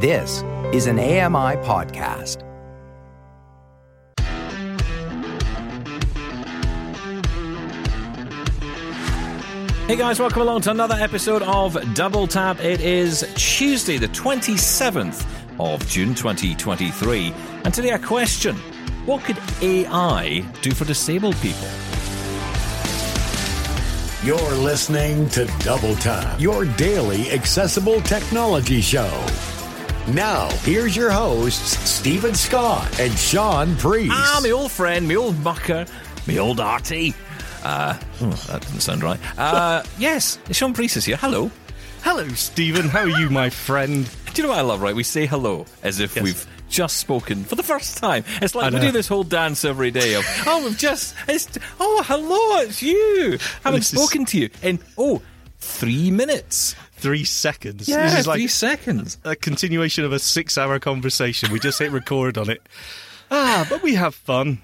This is an AMI podcast. Hey guys, welcome along to another episode of Double Tap. It is Tuesday, the 27th of June 2023. And today, a question What could AI do for disabled people? You're listening to Double Tap, your daily accessible technology show. Now, here's your hosts, Steven Scott and Shaun Preece. Ah, my old friend, my old mucker, my old arty. Uh, oh, that didn't sound right. Uh, yes, Shaun Preece is here. Hello. Hello, Steven. How are you, my friend? Do you know what I love, right? We say hello as if Yes. we've just spoken for the first time. It's like we do this whole dance every day of, oh, we've just, it's, oh, hello, it's you. I haven't This is- spoken to you in, oh, three minutes. Three seconds. Yeah, this is like three seconds. a continuation of a six-hour conversation. We just hit record on it. Ah, but we have fun.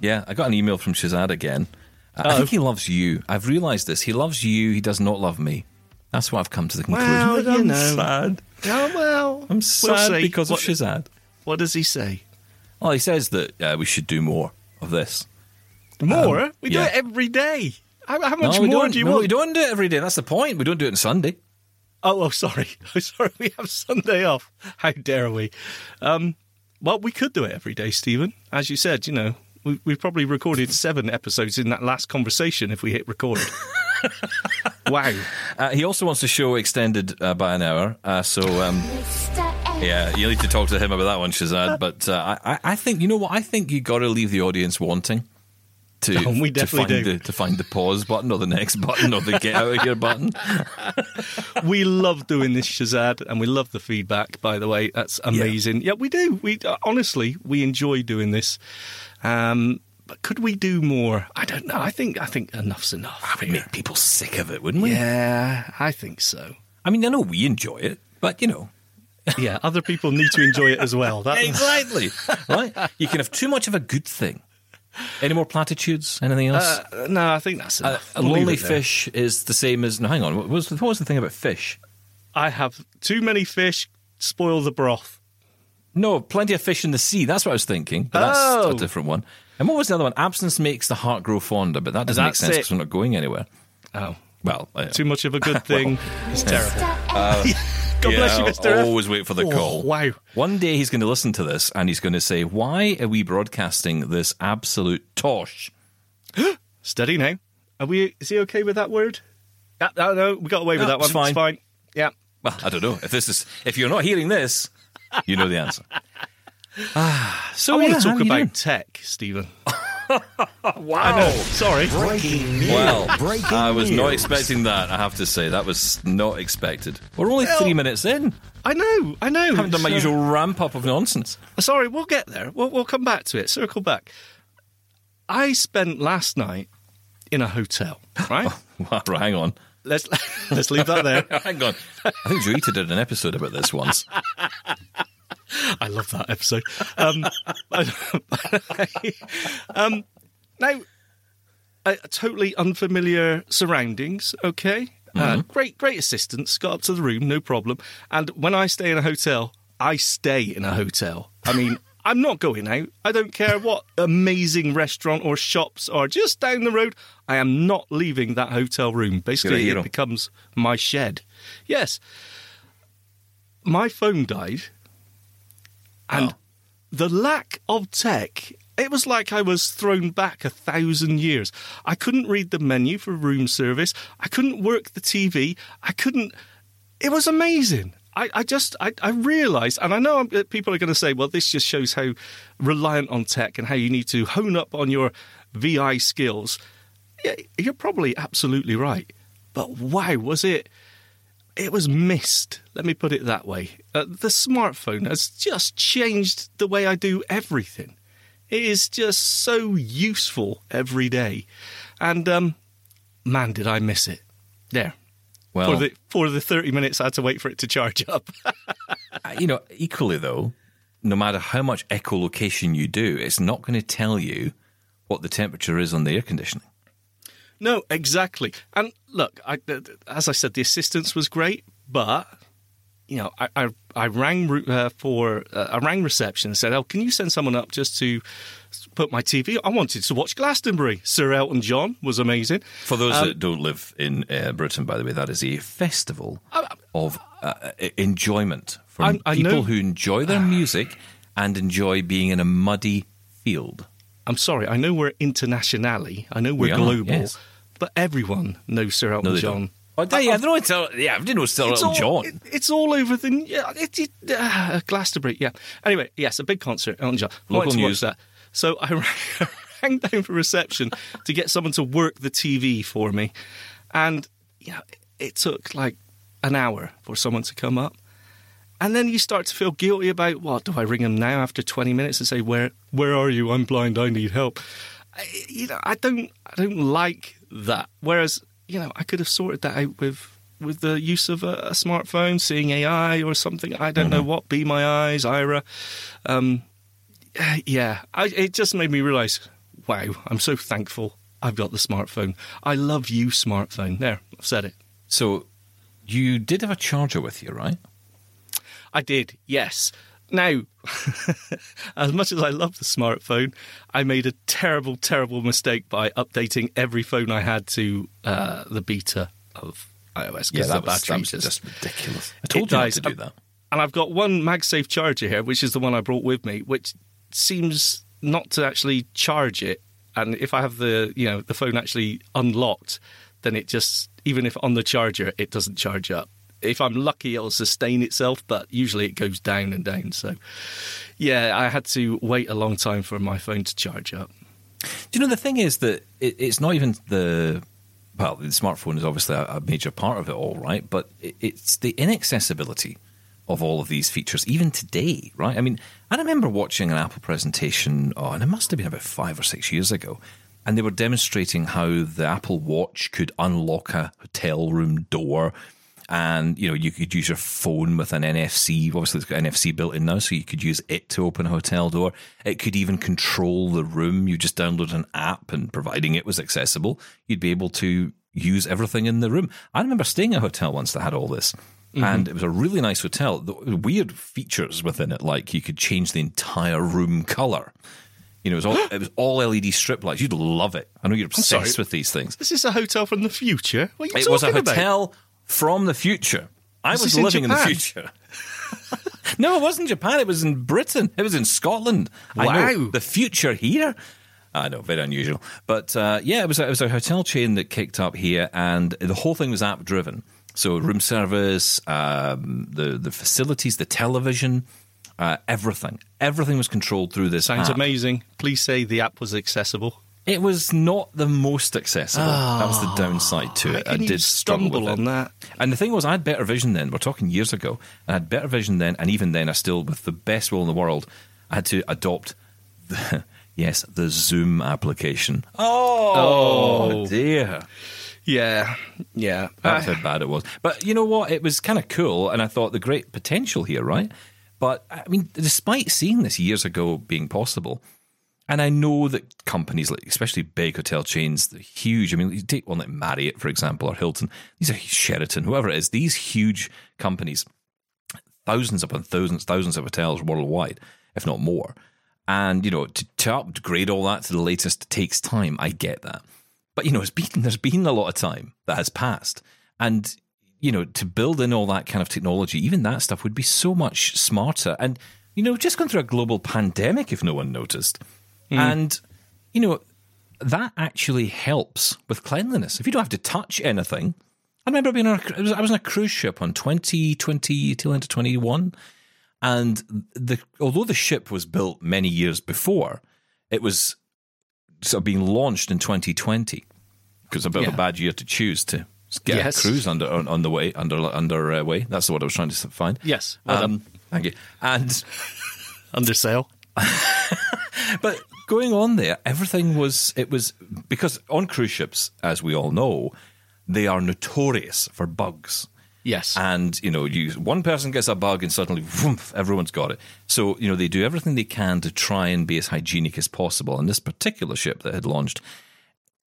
Yeah, I got an email from Shazad again. Uh, I Oh. think he loves you. I've realised this. He loves you. He does not love me. That's what I've come to the conclusion. Well, you I'm know. sad. Oh well, I'm We'll sad because what, of Shazad. What does he say? Well, he says that uh, we should do more of this. More? we do it every day. How, how much we more don't, do you no, want? we don't do it every day. That's the point. We don't do it on Sunday. Oh, oh, sorry. Oh, sorry. We have Sunday off. How dare we? Um, well, we could do it every day, Steven. As you said, you know, we, we've probably recorded seven episodes in that last conversation if we hit record. wow. Uh, he also wants the show extended uh, by an hour. Uh, so, um, yeah, you need to talk to him about that one, Shazad. But uh, I, I- I think, you know what? I think you got to leave the audience wanting. To, we to find do. The, to find the pause button or the next button or the get out of here button. we love doing this Shazad, and we love the feedback. By the way, that's amazing. Yeah, we do. We uh, honestly we enjoy doing this. Um, but could we do more? I don't know. I think I think enough's enough. We'd make people sick of it, wouldn't we? Yeah, I think so. I mean, I know we enjoy it, but you know. Yeah, other people need to enjoy it as well. That, Exactly. right? You can have too much of a good thing. Any more platitudes? Anything else? Uh, no, I think that's Uh, enough. a We'll lonely it there. fish is the same as. No, hang on. What was, what was the thing about fish? I have too many fish. Spoil the broth. No, plenty of fish in the sea. That's what I was thinking. But that's Oh. a different one. And what was the other one? Absence makes the heart grow fonder, but that doesn't make sense because we're not going anywhere. Oh, Well, uh, too much of a good thing is terrible. God yeah, bless you, I'll F. Always wait for the Oh, call. wow. One day he's going to listen to this and he's going to say, "Why are we broadcasting this absolute tosh?" Steady now. Are we? Is he okay with that word? Yeah, no, no, we got away with No, that one. it's fine. It's fine. Yeah. Well, I don't know if this is. If you're not hearing this, you know the answer. Ah, so I want yeah, to talk about doing? tech, Stephen. Wow. I know. Sorry. Breaking news. Well, Breaking I was not news. expecting that. I have to say that was not expected. We're only Well- three minutes in. I know. I know. I haven't done my So- usual ramp up of nonsense. Sorry, we'll get there. We'll, we'll come back to it. Circle back. I spent last night in a hotel. Right. Oh, well, right, hang on. let's let's leave that there. Hang on. I think Joita did an episode about this once. I love that episode. Um, um, now, uh, totally unfamiliar surroundings. Okay, uh, great, great assistance. Got up to the room, no problem. And when I stay in a hotel, I stay in a hotel. I mean. I'm not going out. I don't care what amazing restaurant or shops are just down the road. I am not leaving that hotel room. Basically, it becomes my shed. Yes. My phone died and oh. the lack of tech it was like i was thrown back a thousand years. I couldn't read the menu for room service. I couldn't work the tv i couldn't it was amazing. I, I just I, I realized and i know I'm- uh, people are going to say well this just shows how reliant on tech and how you need to hone up on your vi skills. Yeah, you're probably absolutely right. But wow was it it was missed. Let me put it that way. Uh, the smartphone has just changed the way I do everything. It is just so useful every day, and um, man, did I miss it. There Well, for the for the thirty minutes I had to wait for it to charge up. Uh, you know, equally though, no matter how much echolocation you do, it's not going to tell you what the temperature is on the air conditioning. No, exactly. And look, I, as I said, the assistance was great, but you know, I, I I rang uh, for uh, I rang reception and said, "Oh, can you send someone up just to put my TV?" I wanted to watch Glastonbury. Sir Elton John was amazing. For those that don't live in uh, Britain, by the way, that is a festival of uh, enjoyment for I- I people know- who enjoy their music and enjoy being in a muddy field. I'm sorry, I know we're internationally, I know we're We are, global, yes. But everyone knows Sir Elton No, they John. don't. Oh, yeah, yeah, I don't know. It's, yeah, I didn't know it's still Elton all, John. it- it's all over the yeah, it, it, uh, Glastonbury. Yeah. Anyway, yes, a big concert. Elton John. Local news. that. So I rang, down for reception to get someone to work the TV for me, and you know, it took like an hour for someone to come up. And then you start to feel guilty about what do I ring him now after twenty minutes and say where where are you? I'm blind. I need help. I, you know, I don't I don't like that. Whereas you know, I could have sorted that out with with the use of a, a smartphone, seeing AI or something. I don't know what. Be my eyes, Aira. Um, yeah, I, it just made me realise. Wow, I'm so thankful I've got the smartphone. I love you, smartphone. There, I've said it. So you did have a charger with you, right? I did, yes. Now, as much as I love the smartphone, I made a terrible, terrible mistake by updating every phone I had to uh, the beta of iOS because the battery was just, just ridiculous. I it told you dies. to do that. And I've got one MagSafe charger here, which is the one I brought with me, which seems not to actually charge it. And if I have the you know the phone actually unlocked, then it just even if on the charger it doesn't charge up. If I'm lucky, it'll sustain itself, but usually it goes down and down. So, yeah, I had to wait a long time for my phone to charge up. Do you know the thing is that it, it's not even the well, the smartphone is obviously a, major part of it all, right? But it, it's the inaccessibility of all of these features, even today, right? I mean, I remember watching an Apple presentation, oh, and it must have been about five or six years ago, and they were demonstrating how the Apple Watch could unlock a hotel room door. And you know you could use your phone with an NFC. Obviously, it's got NFC built in now, so you could use it to open a hotel door. It could even control the room. You just download an app, and providing it was accessible, you'd be able to use everything in the room. I remember staying at a hotel once that had all this, mm-hmm. and it was a really nice hotel. The weird features within it, like you could change the entire room color. You know, it was all it was all LED strip lights. You'd love it. I know you're obsessed with these things. This is this a hotel from the future? What are you It was a talking about? hotel from the future. I Was was this in living in, the future. no, it wasn't Japan. It was in Britain. It was in Scotland. I know Wow. the future here. I know, very unusual. But uh, yeah, it was a, it was a hotel chain that kicked up here, and the whole thing was app driven. So room service, um, the the facilities, the television, uh, everything, everything was controlled through this. Sounds app. amazing. Please say the app was accessible. It was not the most accessible. that was the ah, downside to it. I did struggle stumble with on that? And the thing was, I had better vision then. We're talking years ago. I had better vision then, and even then, I still, with the best will in the world, I had to adopt the yes, the Zoom application. Oh, oh, oh, dear, Yeah, yeah. that's how ah. bad it was. But you know what? It was kind of cool, and I thought the great potential here, right? But I mean, despite seeing this years ago being possible. And I know that companies, like especially big hotel chains, they're huge. I mean, you take one like Marriott, for example, or Hilton. These are Sheraton, whoever it is. These huge companies, thousands upon thousands, thousands of hotels worldwide, if not more. And you know, to, to upgrade all that to the latest takes time. I get that, but you know, it's been there's been a lot of time that has passed, and you know, to build in all that kind of technology, even that stuff would be so much smarter. And you know, just gone through a global pandemic, if no one noticed. And, you know, that actually helps with cleanliness. If you don't have to touch anything, I remember being on a, I was, on a cruise ship on 2020 till into 21. And the, although the ship was built many years before, it was sort of being launched in 2020 because a bit of a bad year to choose to get Yes. a cruise under on, on the way under under uh, way. That's what I was trying to find. Yes, well um, thank you. And under sail. but going on there, everything was it was because on cruise ships, as we all know, they are notorious for bugs. Yes. And you know, you one person gets a bug, and suddenly, whoomph, everyone's got it. So you know, they do everything they can to try and be as hygienic as possible. And this particular ship that had launched,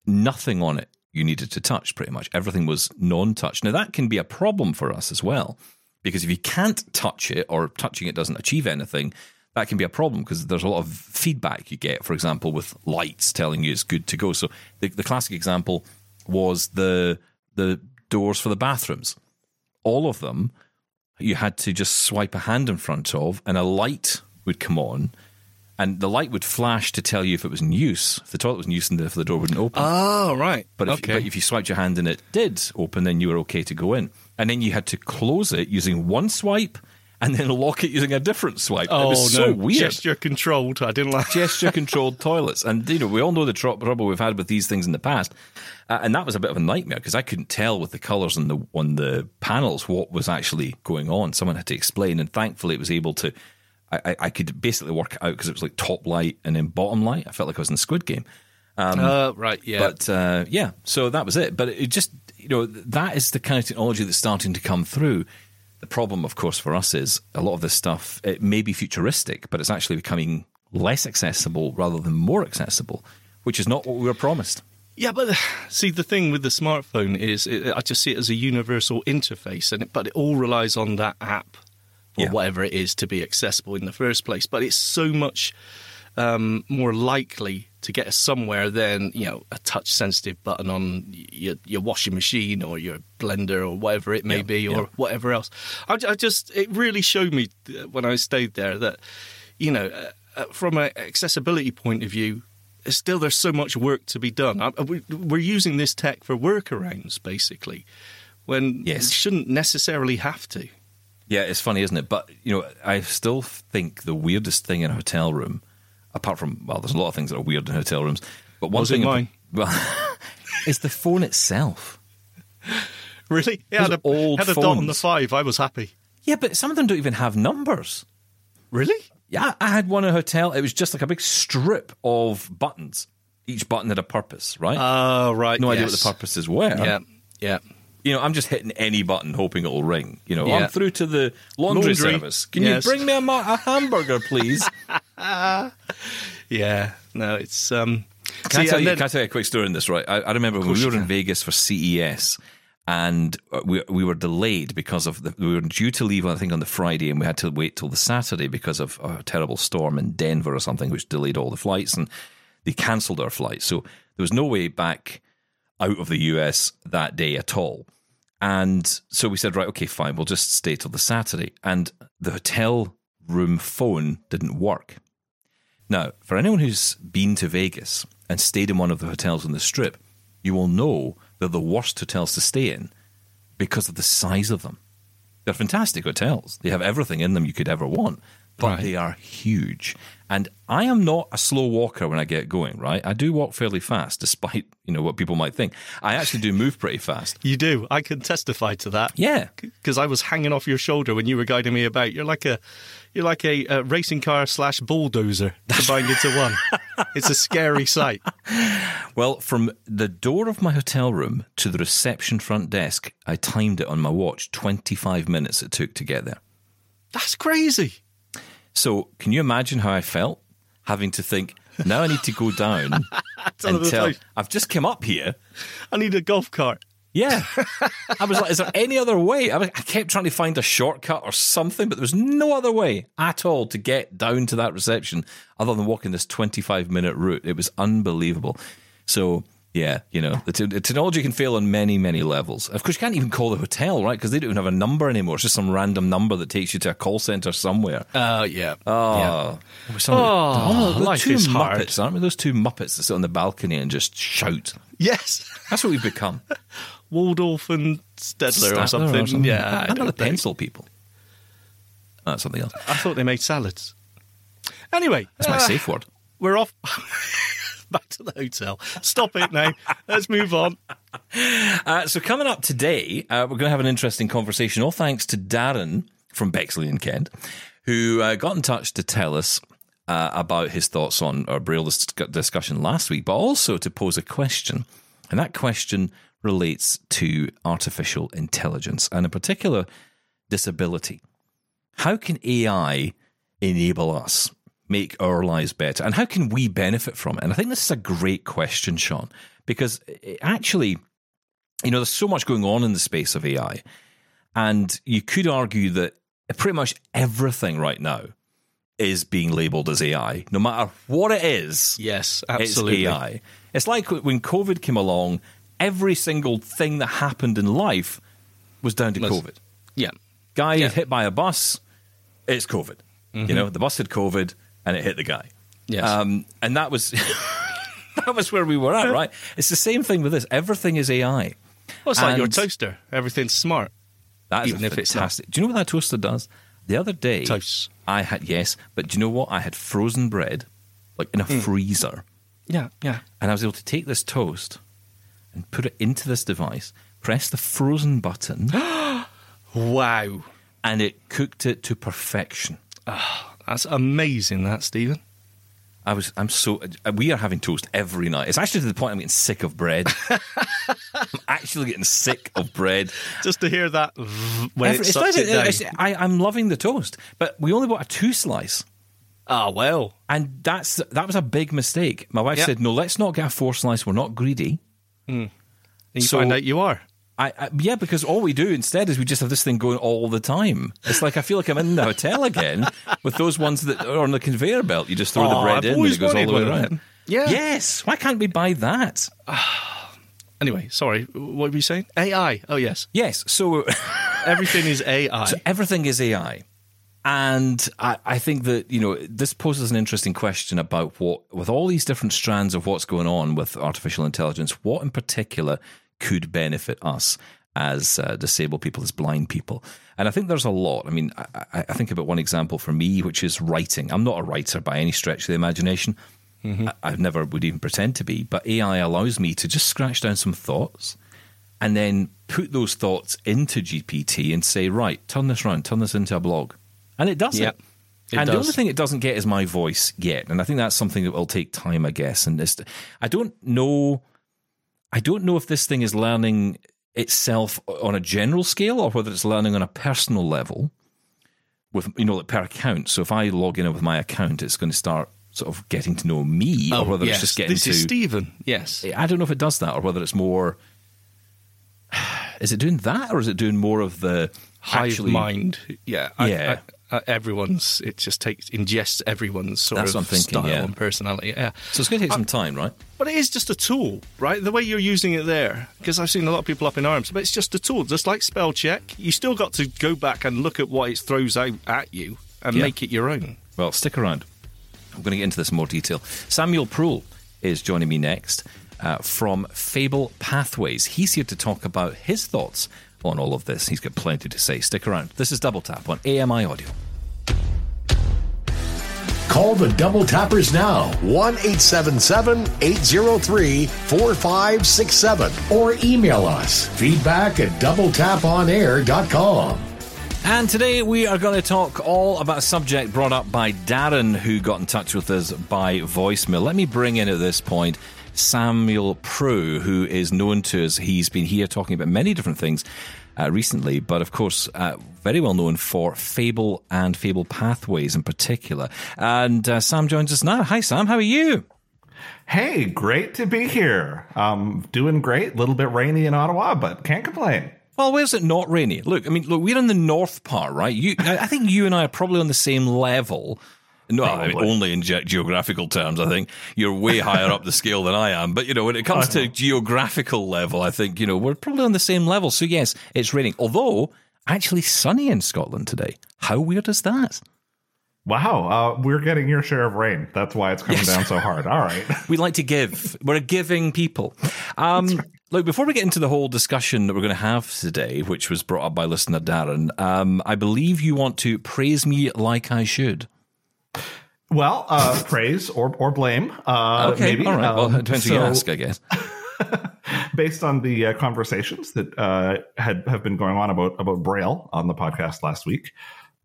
nothing on it you needed to touch. Pretty much everything was non-touch. Now that can be a problem for us as well, because if you can't touch it or touching it doesn't achieve anything, that can be a problem because there's a lot of feedback you get, for example, with lights telling you it's good to go. So the, the classic example was the the doors for the bathrooms. All of them, you had to just swipe a hand in front of, and a light would come on, and the light would flash to tell you if it was in use. If the toilet was in use, and if the door wouldn't open. Oh, right. But if, okay. but if you swiped your hand and it did open, then you were okay to go in. And then you had to close it using one swipe and then lock it using a different swipe. oh, it was no. so weird. Gesture controlled. I didn't like Gesture controlled toilets. And, you know, we all know the tr- trouble we've had with these things in the past. Uh, and that was a bit of a nightmare because I couldn't tell with the colours on the, on the panels what was actually going on. Someone had to explain. And thankfully, it was able to. I, I- I could basically work it out because it was like top light and then bottom light. I felt like I was in the Squid Game. Uh, right, yeah. But uh, yeah, so that was it. But it just, you know, that is the kind of technology that's starting to come through. The problem, of course, for us is a lot of this stuff, it may be futuristic, but it's actually becoming less accessible rather than more accessible, which is not what we were promised. Yeah, but see, the thing with the smartphone is, it, I just see it as a universal interface, and it, but it all relies on that app or Yeah. whatever it is to be accessible in the first place. But it's so much um, more likely to get us somewhere than you know a touch-sensitive button on your, your washing machine or your blender or whatever it may Yeah, be, or yeah. whatever else. I, I just it really showed me when I stayed there that you know uh, uh, from an accessibility point of view still there's so much work to be done. I, we, we're using this tech for workarounds, basically, when Yes. we shouldn't necessarily have to. Yeah, it's funny, isn't it? But, you know, I still think the weirdest thing in a hotel room, apart from, well, there's a lot of things that are weird in hotel rooms, but one Was thing. mine? Well, is the phone itself. Really? It had a, old had a dot on the five. I was happy. Yeah, but some of them don't even have numbers. Really? Yeah, I had one in a hotel. It was just like a big strip of buttons. Each button had a purpose, right? Oh, right. no idea what yes. the purposes were. Yeah, yeah. You know, I'm just hitting any button hoping it'll ring. You know, Yeah. I'm through to the laundry, Laundry. service. Can Yes. you bring me a, ma- a hamburger, please? Yeah, no, it's um. Can, I tell you, then- can I tell you a quick story on this? Right, I, I remember when we were in. Vegas for CES, and uh, we we were delayed because of the, we were due to leave I think on the Friday, and we had to wait till the Saturday because of a terrible storm in Denver or something, which delayed all the flights, and they cancelled our flight. So there was no way back out of the US that day at all. And so we said, right, okay, fine, we'll just stay till the Saturday. And the hotel room phone didn't work. Now, for anyone who's been to Vegas and stayed in one of the hotels on the strip, you will know they're the worst hotels to stay in because of the size of them. They're fantastic hotels. They have everything in them you could ever want, but Right. they are huge. And I am not a slow walker when I get going, right? I do walk fairly fast, despite you know what people might think. I actually do move pretty fast. You do. I can testify to that. Yeah. because I was hanging off your shoulder when you were guiding me about. You're like a, you're like a, uh racing car slash bulldozer combined into one. It's a scary sight. Well, from the door of my hotel room to the reception front desk, I timed it on my watch. Twenty-five minutes it took to get there. That's crazy. So, can you imagine how I felt having to think? Now I need to go down and tell. I've just come up here. I need a golf cart. Yeah, I was like, "Is there any other way?" I, was, I kept trying to find a shortcut or something, but there was no other way at all to get down to that reception other than walking this twenty-five minute route. It was unbelievable. So. Yeah, you know, the, te- the technology can fail on many, many levels. Of course, you can't even call the hotel, right? Because they don't even have a number anymore. It's just some random number that takes you to a call center somewhere. Uh, yeah. Oh, Some, Oh, the life two is hard. Aren't we? Those two Muppets that sit on the balcony and just shout. Yes. That's what we've become. Waldorf and Stedler, or Statler something. Yeah. I How about the think. pencil people? That's something else. I thought they made salads. Anyway, That's my uh, safe word. We're off. Back to the hotel. Stop it now. Let's move on. Uh, so coming up today, uh, we're going to have an interesting conversation. All thanks to Darren from Bexley and Kent, who uh, got in touch to tell us uh, about his thoughts on our Braille dis- discussion last week, but also to pose a question. And that question relates to artificial intelligence and, in particular, disability. How can AI enable us, make our lives better, and how can we benefit from it? And I think this is a great question, Shaun, because eh, actually, you know, there's so much going on in the space of AI. And you could argue that pretty much everything right now is being labeled as AI, no matter what it is. Yes, absolutely. It's AI. It's like when COVID came along, every single thing that happened in life was down to COVID. Yeah. Guy Yeah. hit by a bus, it's COVID. You mm-hmm. know, the bus had COVID and it hit the guy. Yes. Um, and that was that was where we were at, right? It's the same thing with this. Everything is AI. Well, it's like your toaster. Everything's smart. That is Even if it's fantastic. Do you know what that toaster does? The other day, Toasts. I had yes, but do you know what? I had frozen bread, like in a Hmm. freezer, Yeah, yeah. and I was able to take this toast and put it into this device, press the frozen button, Wow. and it cooked it to perfection. That's amazing, that, Steven. I was, I'm so, uh, we are having toast every night. It's actually to the point I'm getting sick of bread. I'm actually getting sick of bread. Just to hear that when Every- it it's sucks it down. it's- I, I'm loving the toast, but we only bought a two slice. Ah, well. And that's that was a big mistake. My wife Yeah. said, "No, let's not get a four slice. We're not greedy." And you So- find out you are. I, I yeah, because all we do instead is we just have this thing going all the time. It's like I feel like I'm in the hotel again with those ones that are on the conveyor belt. You just throw the Oh, bread I've in and it goes all the way around. Yeah. Yes. Why can't we buy that? Anyway, sorry. What were you saying? AI. Oh, yes. Yes. So, Everything is AI. so everything is AI. And I, I think that, you know, this poses an interesting question about what, with all these different strands of what's going on with artificial intelligence, what in particular could benefit us as uh, disabled people, as blind people? And I think there's a lot. I mean, I, I think about one example for me, which is writing. I'm not a writer by any stretch of the imagination. I, I never would even pretend to be, but AI allows me to just scratch down some thoughts and then put those thoughts into GPT and say, right, turn this around, turn this into a blog. And it does Yep, it. it and the only thing it doesn't get is my voice yet. And I think that's something that will take time, I guess. And this, I don't know, I don't know if this thing is learning itself on a general scale or whether it's learning on a personal level with, you know, like per account. So if I log in with my account, it's going to start sort of getting to know me or oh, whether Oh, yes. it's just getting This to. is Steven. Yes. I don't know if it does that or whether it's more. Is it doing that or is it doing more of the Hive actually- mind. Yeah. I- Yeah. Everyone's, it just takes, ingests everyone's sort That's of thinking, style yeah. and personality. Yeah. So it's going to take some time, right? But it is just a tool, right? The way you're using it there, because I've seen a lot of people up in arms, but it's just a tool, just like spell check. You still got to go back and look at what it throws out at you and Yeah. make it your own. Well, stick around. I'm going to get into this in more detail. Samuel Proulx is joining me next uh, from Fable Pathways. He's here to talk about his thoughts on all of this. He's got plenty to say. Stick around. This is Double Tap on AMI Audio. Call the Double Tappers now 1 877 803 4567 or email us feedback at doubletaponair.com. And today we are going to talk all about a subject brought up by Darren, who got in touch with us by voicemail. Let me bring in at this point Samuel Proulx, who is known to us. He's been here talking about many different things uh, recently, but of course, uh, very well known for Fable and Fable Pathways in particular. And uh, Sam joins us now. Hi, Sam. How are you? Hey, great to be here. Um, doing great. A little bit rainy in Ottawa, but can't complain. Well, where's it not rainy? Look, I mean, look, we're in the north part, right? You, I I think you and I are probably on the same level. No, I mean, only in ge- geographical terms. I think you're way higher up the scale than I am. But you know, when it comes to geographical level, I think you know we're probably on the same level. So yes, it's raining. Although actually sunny in Scotland today. How weird is that? Wow, uh, we're getting your share of rain. That's why it's coming Yes. down so hard. All right. We like to give. We're a giving people. Um, Look, before we get into the whole discussion that we're going to have today, which was brought up by listener Darren, um, I believe you want to praise me like I should. Well, uh, praise or or blame. Uh, Okay, maybe. all right. well, Um, it depends so- ask, I guess. based on the uh, conversations that uh, had have been going on about about Braille on the podcast last week,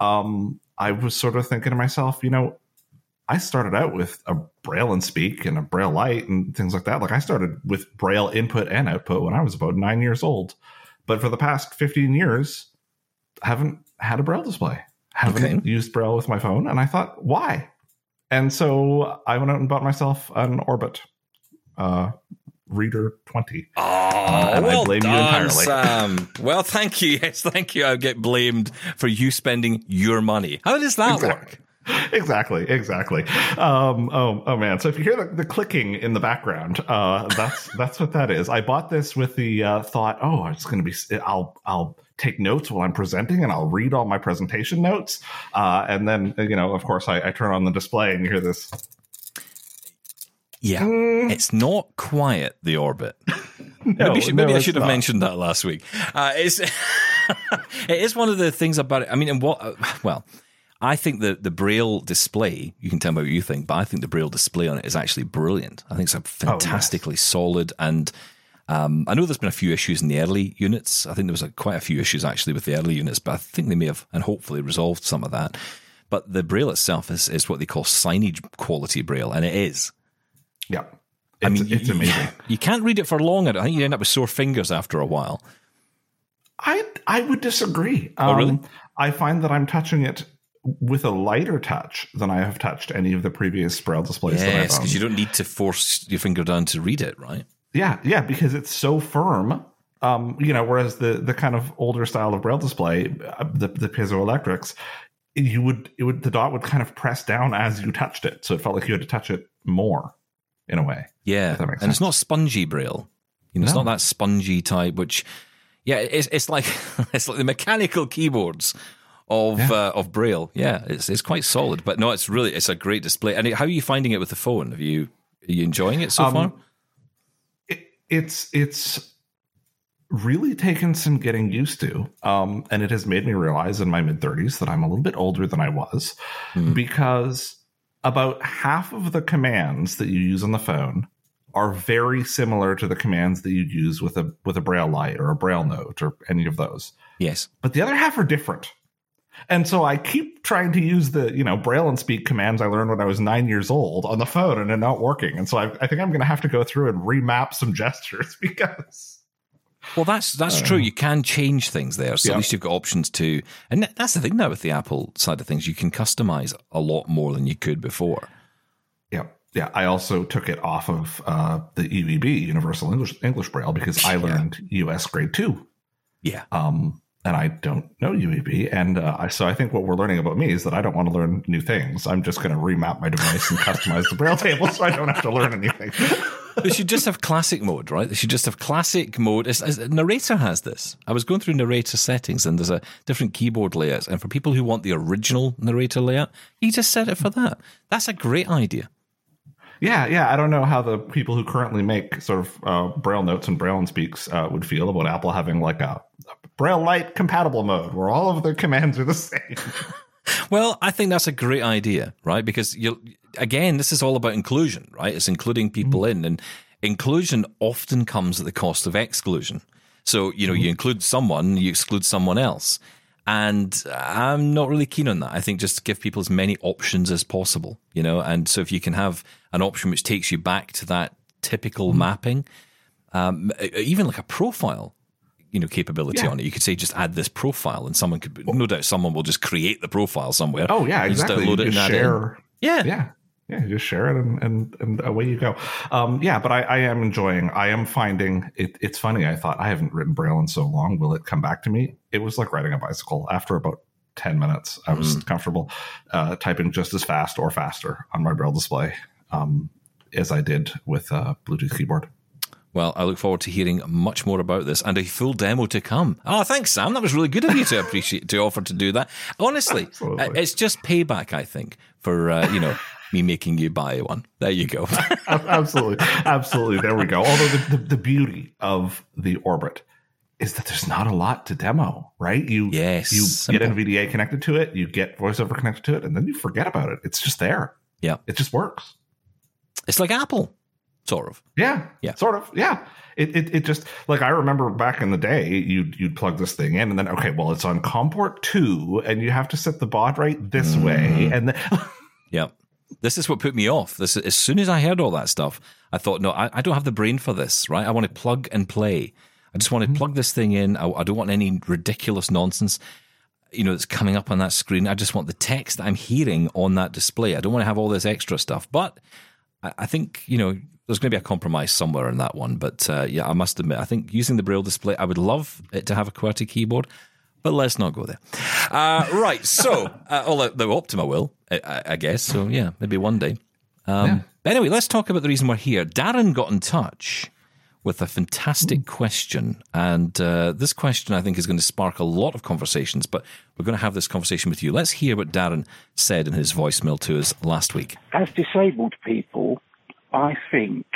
um, I was sort of thinking to myself, you know, I started out with a Braille and Speak and a Braille Light and things like that. Like I started with Braille input and output when I was about nine years old, but for the past fifteen years, I haven't had a Braille display. Haven't Okay. used Braille with my phone, and I thought, why? And so I went out and bought myself an Orbit. Uh, Reader 20. Oh, and I well blame you done, entirely. Sam. Well, thank you. Yes, thank you. I get blamed for you spending your money. How does that Exactly. work? Exactly, exactly. Um, oh, oh man! So if you hear the, the clicking in the background, uh, that's that's what that is. I bought this with the uh, thought, oh, it's going to be. I'll I'll take notes while I'm presenting, and I'll read all my presentation notes. Uh, and then, you know, of course, I, I turn on the display, and you hear this. Yeah, Mm. it's not quiet. The orbit. No, maybe, should- no, I should have not. mentioned that last week. Uh, it's it is one of the things about it. I mean, and what? Uh, well, I think the the braille display. You can tell me what you think, but I think the braille display on it is actually brilliant. I think it's a fantastically solid and. Um, I know there's been a few issues in the early units. I think there was a, quite a few issues actually with the early units, but I think they may have and hopefully resolved some of that. But the braille itself is, is what they call signage quality braille, and it is. Yeah, I It's- mean, it's you, amazing. You can't read it for long. And I think you end up with sore fingers after a while. I I would disagree. Oh, really? Um, I find that I'm touching it with a lighter touch than I have touched any of the previous braille displays Yes, because you don't need to force your finger down to read it, right? Yeah, yeah, because it's so firm. Um, you know, whereas the the kind of older style of braille display, uh, the the piezoelectrics, you would it would the dot would kind of press down as you touched it, so it felt like you had to touch it more, in a way. Yeah, If that makes and it's not spongy braille. You know, it's not that spongy type. Which, yeah, it's it's like it's like the mechanical keyboards of Yeah. uh, of braille. Yeah, it's it's quite solid. But no, it's really it's a great display. And how are you finding it with the phone? Have you are you enjoying it so Um, far? It, it's it's really taken some getting used to, um, and it has made me realize in my mid thirties that I'm a little bit older than I was, Hmm. because about half of the commands that you use on the phone are very similar to the commands that you'd use with a with a braille light or a braille note or any of those Yes. but the other half are different and so i keep trying to use the you know braille and speak commands i learned when i was nine years old on the phone and they're not working and so i, I think i'm going to have to go through and remap some gestures because Well, that's that's true. You can change things there, so Yeah. at least you've got options to. And that's the thing now with the Apple side of things, you can customize a lot more than you could before. yeah yeah i also took it off of uh, the ueb universal english english braille because i learned us grade 2 Yeah, um, and I don't know UEB. And uh, I, so I think what we're learning about me is that I don't want to learn new things. I'm just going to remap my device and customize the braille table so I don't have to learn anything. they should just have classic mode, right? They should just have classic mode. Narrator has this. I was going through narrator settings, and there's a different keyboard layouts. And for people who want the original narrator layout, you just set it for that. That's a great idea. yeah, yeah. I don't know how the people who currently make sort of uh, braille notes and braille and speaks uh, would feel about Apple having like a braille light compatible mode where all of their commands are the same. Well, I think that's a great idea, right? Because you again, this is all about inclusion, right? It's including people mm-hmm. in, and inclusion often comes at the cost of exclusion. So you know, you mm-hmm. include someone, you exclude someone else, and I'm not really keen on that. I think just give people as many options as possible, you know. And so if you can have an option which takes you back to that typical mm-hmm. mapping, um, even like a profile you know capability Yeah. on it. You could say just add this profile, and someone could no doubt someone will just create the profile somewhere. Oh yeah, You just download it and just add it share. Yeah, Yeah. Yeah, just share it and, and, and away you go. Um, yeah, but I, I am enjoying, I am finding it, it's funny. I thought I haven't written Braille in so long. Will it come back to me? It was like riding a bicycle. After about 10 minutes, I was Mm. comfortable uh, typing just as fast or faster on my Braille display um, as I did with a Bluetooth keyboard. Well, I look forward to hearing much more about this and a full demo to come. Oh, thanks, Sam. That was really good of you to appreciate to offer to do that. Honestly, Absolutely. uh, it's just payback, I think, for uh, you know me making you buy one. There you go. absolutely absolutely there we go although the, the, the beauty of the orbit is that there's not a lot to demo right you Yes, you simple. get nvda connected to it you get voiceover connected to it and then you forget about it it's just there yeah, it just works it's like Apple, sort of. yeah Yeah. sort of yeah it, it, it just like i remember back in the day you'd you'd plug this thing in and then okay well it's on com port 2 and you have to set the baud rate this Mm-hmm. way and then Yeah. This is what put me off. This as soon as I heard all that stuff, I thought, no, I, I don't have the brain for this, right? I want to plug and play. I just want to plug this thing in. I, I don't want any ridiculous nonsense, you know, that's coming up on that screen. I just want the text that I'm hearing on that display. I don't want to have all this extra stuff. But I think you know there's going to be a compromise somewhere in that one. But uh, yeah, I must admit, I think using the braille display, I would love it to have a QWERTY keyboard. But let's not go there. Uh, right. So, uh, although the Optima will, I, I, guess. So, yeah, maybe one day. Um, yeah. But anyway, let's talk about the reason we're here. Darren got in touch with a fantastic question. And uh, this question, I think, is going to spark a lot of conversations, but we're going to have this conversation with you. Let's hear what Darren said in his voicemail to us last week. As disabled people, I think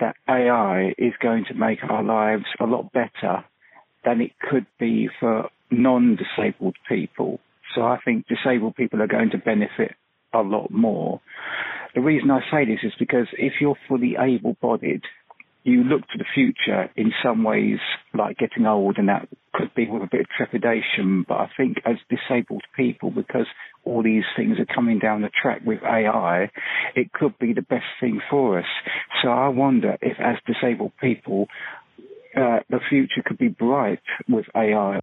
that AI is going to make our lives a lot better than it could be for non disabled people. So I think disabled people are going to benefit a lot more. The reason I say this is because if you're fully able bodied, you look to the future in some ways like getting old and that could be with a bit of trepidation. But I think as disabled people, because all these things are coming down the track with AI, it could be the best thing for us. So I wonder if as disabled people, uh, the future could be bright with AI.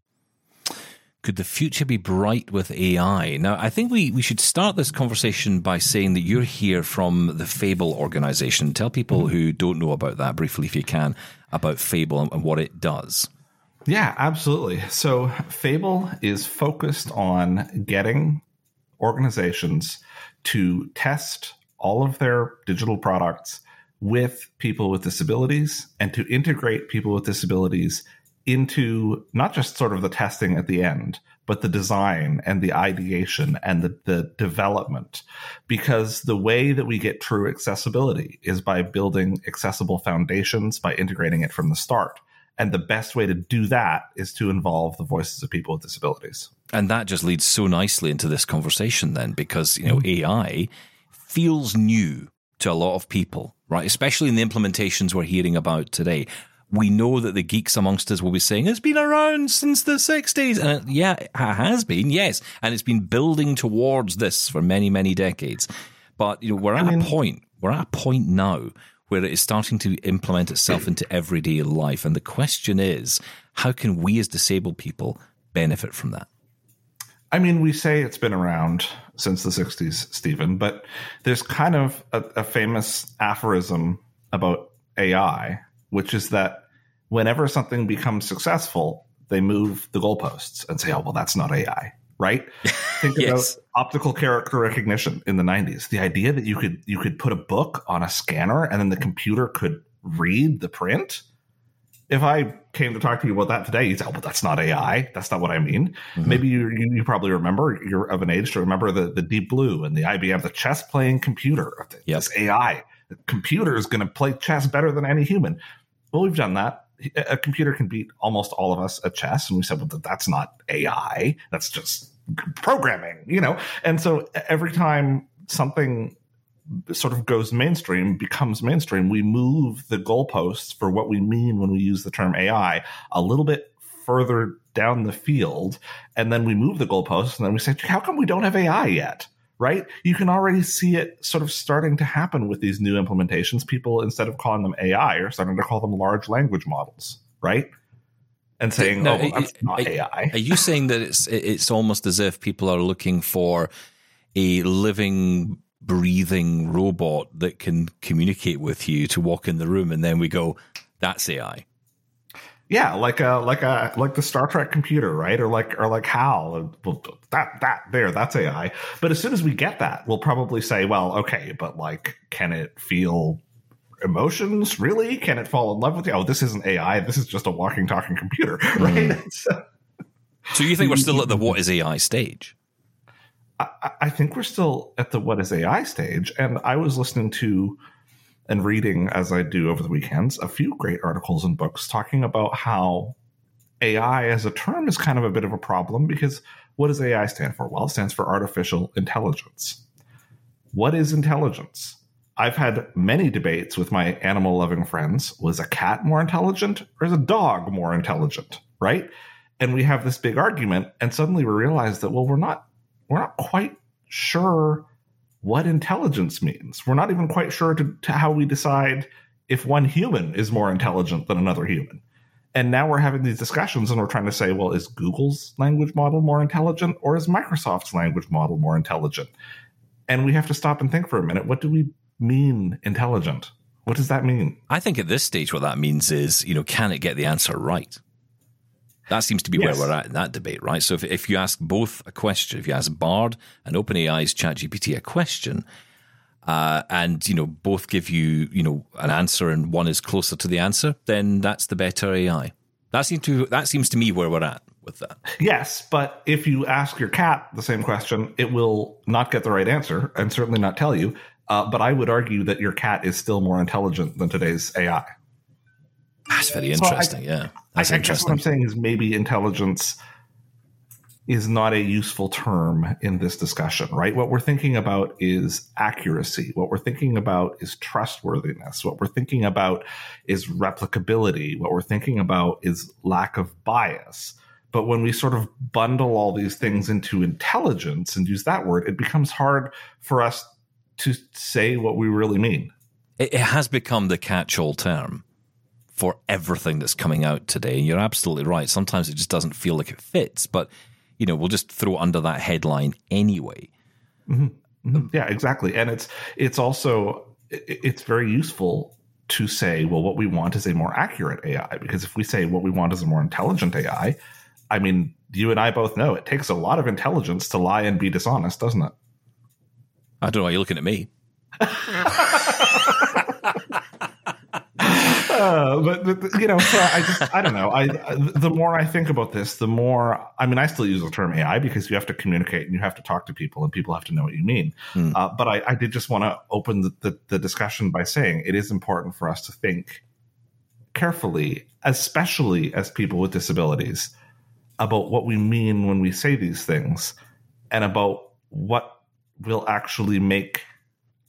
Could the future be bright with AI? Now, I think we, we should start this conversation by saying that you're here from the Fable organization. Tell people who don't know about that briefly, if you can, about Fable and what it does. Yeah, absolutely. So, Fable is focused on getting organizations to test all of their digital products with people with disabilities and to integrate people with disabilities into not just sort of the testing at the end, but the design and the ideation and the, the development. Because the way that we get true accessibility is by building accessible foundations, by integrating it from the start. And the best way to do that is to involve the voices of people with disabilities. And that just leads so nicely into this conversation then, because, you know, mm-hmm. AI feels new to a lot of people, right? Especially in the implementations we're hearing about today we know that the geeks amongst us will be saying it's been around since the 60s. And it, yeah, it has been, yes. And it's been building towards this for many, many decades. But, you know, we're at I mean, a point, we're at a point now where it is starting to implement itself into everyday life. And the question is, how can we as disabled people benefit from that? I mean, we say it's been around since the 60s, Steven, but there's kind of a, a famous aphorism about AI, which is that whenever something becomes successful, they move the goalposts and say, oh, well, that's not AI, right? Think yes. about optical character recognition in the 90s. The idea that you could you could put a book on a scanner and then the computer could read the print. If I came to talk to you about that today, you'd say, oh, well, that's not AI. That's not what I mean. Mm-hmm. Maybe you, you, you, probably remember, you're of an age to remember the, the Deep Blue and the IBM, the chess playing computer, yes. this AI. The computer is going to play chess better than any human. Well, we've done that a computer can beat almost all of us at chess. And we said, well, that's not AI. That's just programming, you know? And so every time something sort of goes mainstream, becomes mainstream, we move the goalposts for what we mean when we use the term AI a little bit further down the field. And then we move the goalposts and then we say, how come we don't have AI yet? Right? You can already see it sort of starting to happen with these new implementations. People, instead of calling them AI, are starting to call them large language models, right? And saying, no, "Oh, well, that's not are, AI." Are you saying that it's it's almost as if people are looking for a living, breathing robot that can communicate with you to walk in the room, and then we go, "That's AI." Yeah, like a like a like the Star Trek computer, right? Or like or like HAL. Well, that that there, that's AI. But as soon as we get that, we'll probably say, well, okay, but like, can it feel emotions? Really? Can it fall in love with you? Oh, this isn't AI. This is just a walking, talking computer, right? Mm. so, so you think we're still at the what is AI stage? I, I think we're still at the what is AI stage, and I was listening to and reading, as I do over the weekends, a few great articles and books talking about how AI as a term is kind of a bit of a problem because what does AI stand for? Well, it stands for artificial intelligence. What is intelligence? I've had many debates with my animal loving friends. Was a cat more intelligent or is a dog more intelligent? Right? And we have this big argument, and suddenly we realize that, well, we're not we're not quite sure what intelligence means. We're not even quite sure to, to how we decide if one human is more intelligent than another human. And now we're having these discussions and we're trying to say, well, is Google's language model more intelligent or is Microsoft's language model more intelligent? And we have to stop and think for a minute. What do we mean intelligent? What does that mean? I think at this stage, what that means is, you know, can it get the answer right? That seems to be Yes. where we're at in that debate, right? So if, if you ask both a question, if you ask Bard and OpenAI's ChatGPT a question, uh, and you know both give you you know an answer and one is closer to the answer, then that's the better AI. That seems to that seems to me where we're at with that. Yes, but if you ask your cat the same question, it will not get the right answer and certainly not tell you. Uh, but I would argue that your cat is still more intelligent than today's AI. That's very So I- interesting. yeah, that's I, I guess what. I'm saying is maybe intelligence is not a useful term in this discussion, right? What we're thinking about is accuracy. What we're thinking about is trustworthiness. What we're thinking about is replicability. What we're thinking about is lack of bias. But when we sort of bundle all these things into intelligence and use that word, it becomes hard for us to say what we really mean. It, it has become the catch-all term for everything that's coming out today. And you're absolutely right. Sometimes it just doesn't feel like it fits, but you know, we'll just throw it under that headline anyway. Mm-hmm. Mm-hmm. Yeah, exactly. And it's it's also it's very useful to say, well, what we want is a more accurate AI because if we say what we want is a more intelligent AI, I mean, you and I both know it takes a lot of intelligence to lie and be dishonest, doesn't it? I don't know why you're looking at me. Uh, but, but, you know, so I just I don't know. I, the more I think about this, the more I mean, I still use the term AI because you have to communicate and you have to talk to people and people have to know what you mean. Hmm. Uh, but I, I did just want to open the, the, the discussion by saying it is important for us to think carefully, especially as people with disabilities, about what we mean when we say these things and about what will actually make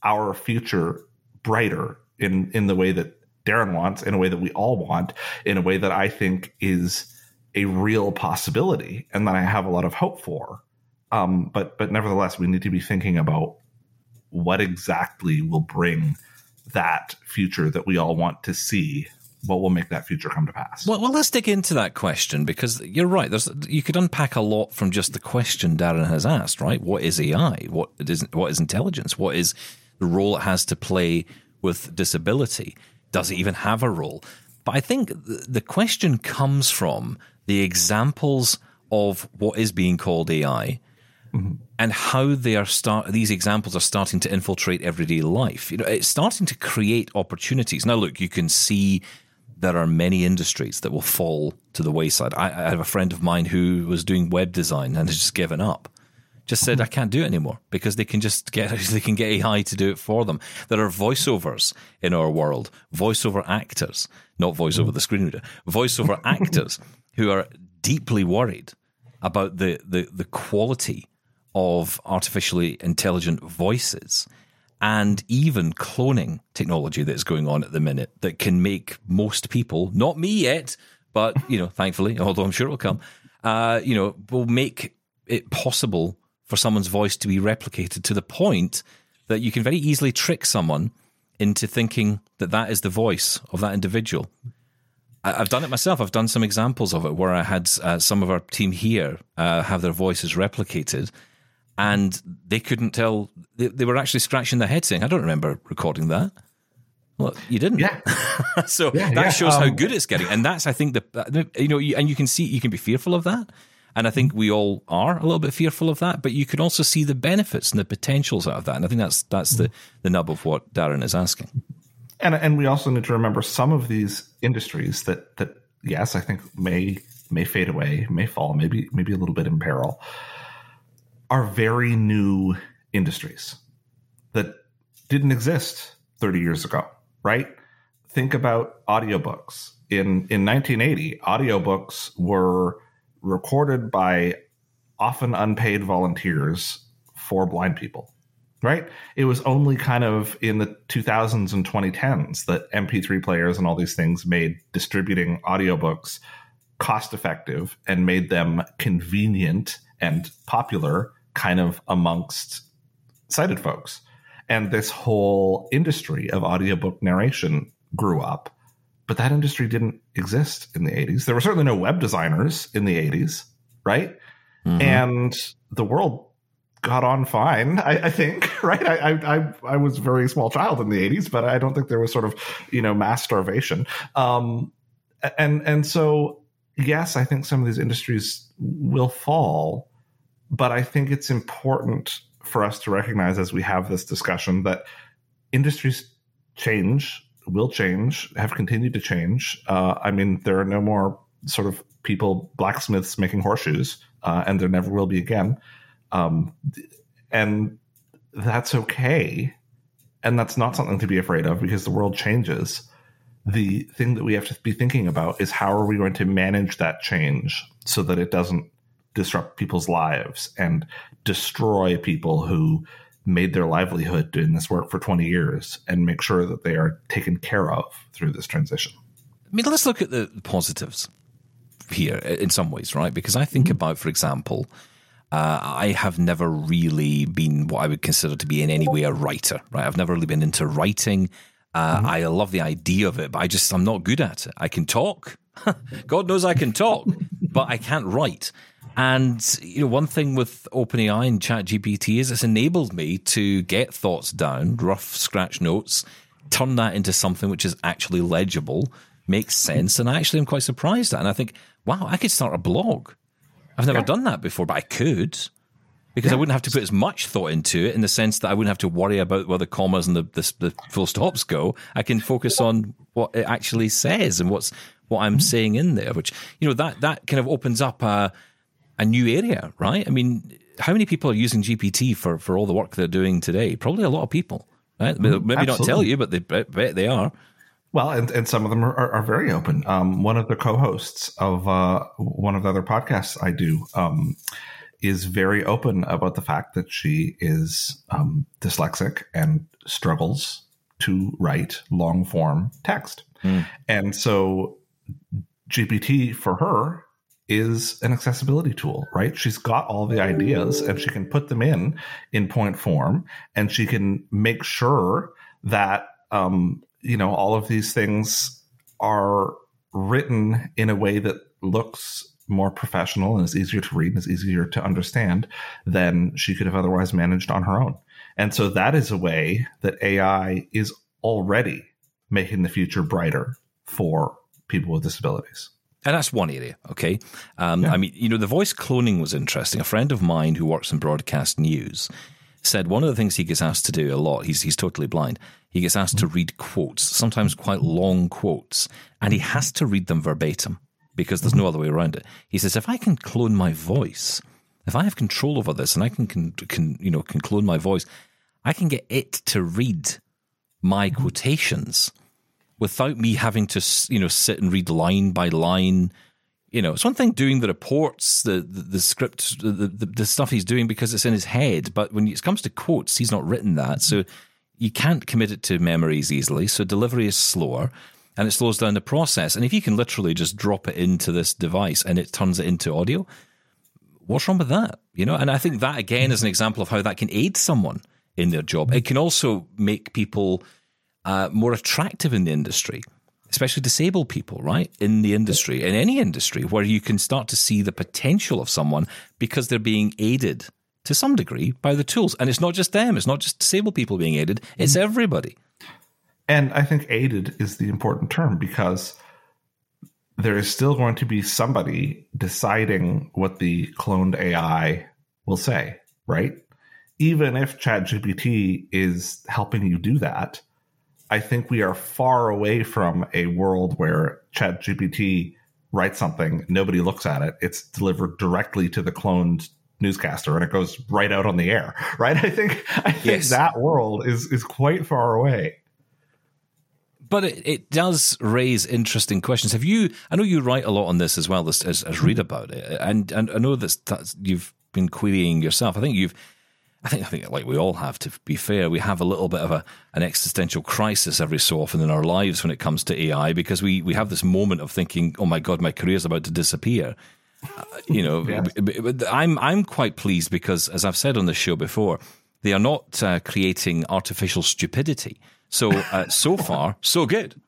our future brighter in in the way that Darren wants, in a way that we all want, in a way that I think is a real possibility and that I have a lot of hope for. Um, but but nevertheless, we need to be thinking about what exactly will bring that future that we all want to see. What will make that future come to pass? Well, well, let's dig into that question because you're right. There's you could unpack a lot from just the question Darren has asked. Right? What is AI? What is what is intelligence? What is the role it has to play with disability? Does it even have a role? But I think the question comes from the examples of what is being called AI mm-hmm. and how they are start these examples are starting to infiltrate everyday life. You know, it's starting to create opportunities. Now, look, you can see there are many industries that will fall to the wayside. I, I have a friend of mine who was doing web design and has just given up. Just said I can't do it anymore because they can just get they can get AI to do it for them. There are voiceovers in our world, voiceover actors, not voiceover the screen reader, voiceover actors who are deeply worried about the, the, the quality of artificially intelligent voices and even cloning technology that's going on at the minute that can make most people, not me yet, but you know, thankfully, although I'm sure it'll come, uh, you know, will make it possible for someone's voice to be replicated to the point that you can very easily trick someone into thinking that that is the voice of that individual. I- I've done it myself. I've done some examples of it where I had uh, some of our team here uh, have their voices replicated, and they couldn't tell. They, they were actually scratching their head saying, "I don't remember recording that." Well, you didn't. Yeah. so Yeah, that yeah, shows how um, good it's getting, and that's I think the you know, you, and you can see you can be fearful of that, and I think we all are a little bit fearful of that, but you can also see the benefits and the potentials out of that, and I think that's that's the the nub of what Darren is asking. and and we also need to remember some of these industries that that yes, I think may may fade away, may fall, maybe maybe a little bit in peril, are very new industries that didn't exist 30 years ago, right? Think about audiobooks. In in 1980, audiobooks were recorded by often unpaid volunteers for blind people right? It was only kind of in the 2000s and 2010s that MP3 players and all these things made distributing audiobooks cost effective and made them convenient and popular kind of amongst sighted folks. And this whole industry of audiobook narration grew up. But that industry didn't exist in the 80s. There were certainly no web designers in the 80s, right? And the world got on fine, I, I think, right? I, I I was a very small child in the '80s, but I don't think there was sort of you know mass starvation. Um, and and so yes, I think some of these industries will fall, but I think it's important for us to recognize as we have this discussion that industries change, will change, have continued to change. Uh, I mean, there are no more sort of people, blacksmiths making horseshoes, uh, and there never will be again. Um, and that's okay. And that's not something to be afraid of because the world changes. The thing that we have to be thinking about is how are we going to manage that change so that it doesn't disrupt people's lives and destroy people who made their livelihood doing this work for 20 years and make sure that they are taken care of through this transition. I mean, let's look at the positives here in some ways, right? Because I think mm-hmm. about, for example, uh, I have never really been what I would consider to be in any way a writer, right? I've never really been into writing. Uh, mm-hmm. I love the idea of it, but I just, I'm not good at it. I can talk. God knows I can talk, but I can't write. And you know, one thing with OpenAI and ChatGPT is it's enabled me to get thoughts down, rough scratch notes, turn that into something which is actually legible, makes sense, and I actually am quite surprised at. And I think, wow, I could start a blog. I've never yeah. done that before, but I could because yeah. I wouldn't have to put as much thought into it in the sense that I wouldn't have to worry about where the commas and the, the, the full stops go. I can focus on what it actually says and what's what I'm mm-hmm. saying in there, which you know that that kind of opens up a a new area, right? I mean, how many people are using GPT for, for all the work they're doing today? Probably a lot of people, right? Maybe Absolutely. not tell you, but they bet they are. Well, and, and some of them are, are, very open. Um, one of the co-hosts of uh, one of the other podcasts I do um, is very open about the fact that she is um, dyslexic and struggles to write long form text. Mm. And so GPT for her is an accessibility tool, right? She's got all the ideas and she can put them in in point form and she can make sure that, um, you know, all of these things are written in a way that looks more professional and is easier to read and is easier to understand than she could have otherwise managed on her own. And so that is a way that AI is already making the future brighter for people with disabilities. And that's one area, okay? Um, yeah. I mean, you know, the voice cloning was interesting. A friend of mine who works in broadcast news said one of the things he gets asked to do a lot, he's, he's totally blind, he gets asked to read quotes, sometimes quite long quotes, and he has to read them verbatim because there's no other way around it. He says, if I can clone my voice, if I have control over this and I can, can, can you know, can clone my voice, I can get it to read my quotations without me having to, you know, sit and read line by line. You know, it's one thing doing the reports, the the, the script, the, the, the stuff he's doing because it's in his head. But when it comes to quotes, he's not written that, so you can't commit it to memories easily. So delivery is slower and it slows down the process. And if you can literally just drop it into this device and it turns it into audio, what's wrong with that? You know, and I think that again is an example of how that can aid someone in their job. It can also make people uh, more attractive in the industry, especially disabled people, right? In the industry, in any industry, where you can start to see the potential of someone because they're being aided to some degree by the tools. And it's not just them, it's not just disabled people being aided, it's mm-hmm. everybody. And I think aided is the important term because there is still going to be somebody deciding what the cloned AI will say, right? Even if ChatGPT is helping you do that, I think we are far away from a world where ChatGPT writes something, nobody looks at it, it's delivered directly to the cloned newscaster and it goes right out on the air. Right? I think I think yes. that world is is quite far away. But it, it does raise interesting questions. Have you? I know you write a lot on this as well as, as, as read about it, and and I know that you've been querying yourself. I think you've I think I think like we all have to be fair, we have a little bit of a an existential crisis every so often in our lives when it comes to AI because we we have this moment of thinking, oh my god, my career is about to disappear. Uh, you know, yes. I'm I'm quite pleased because as I've said on the show before, they are not uh, creating artificial stupidity. So uh, so far, so good.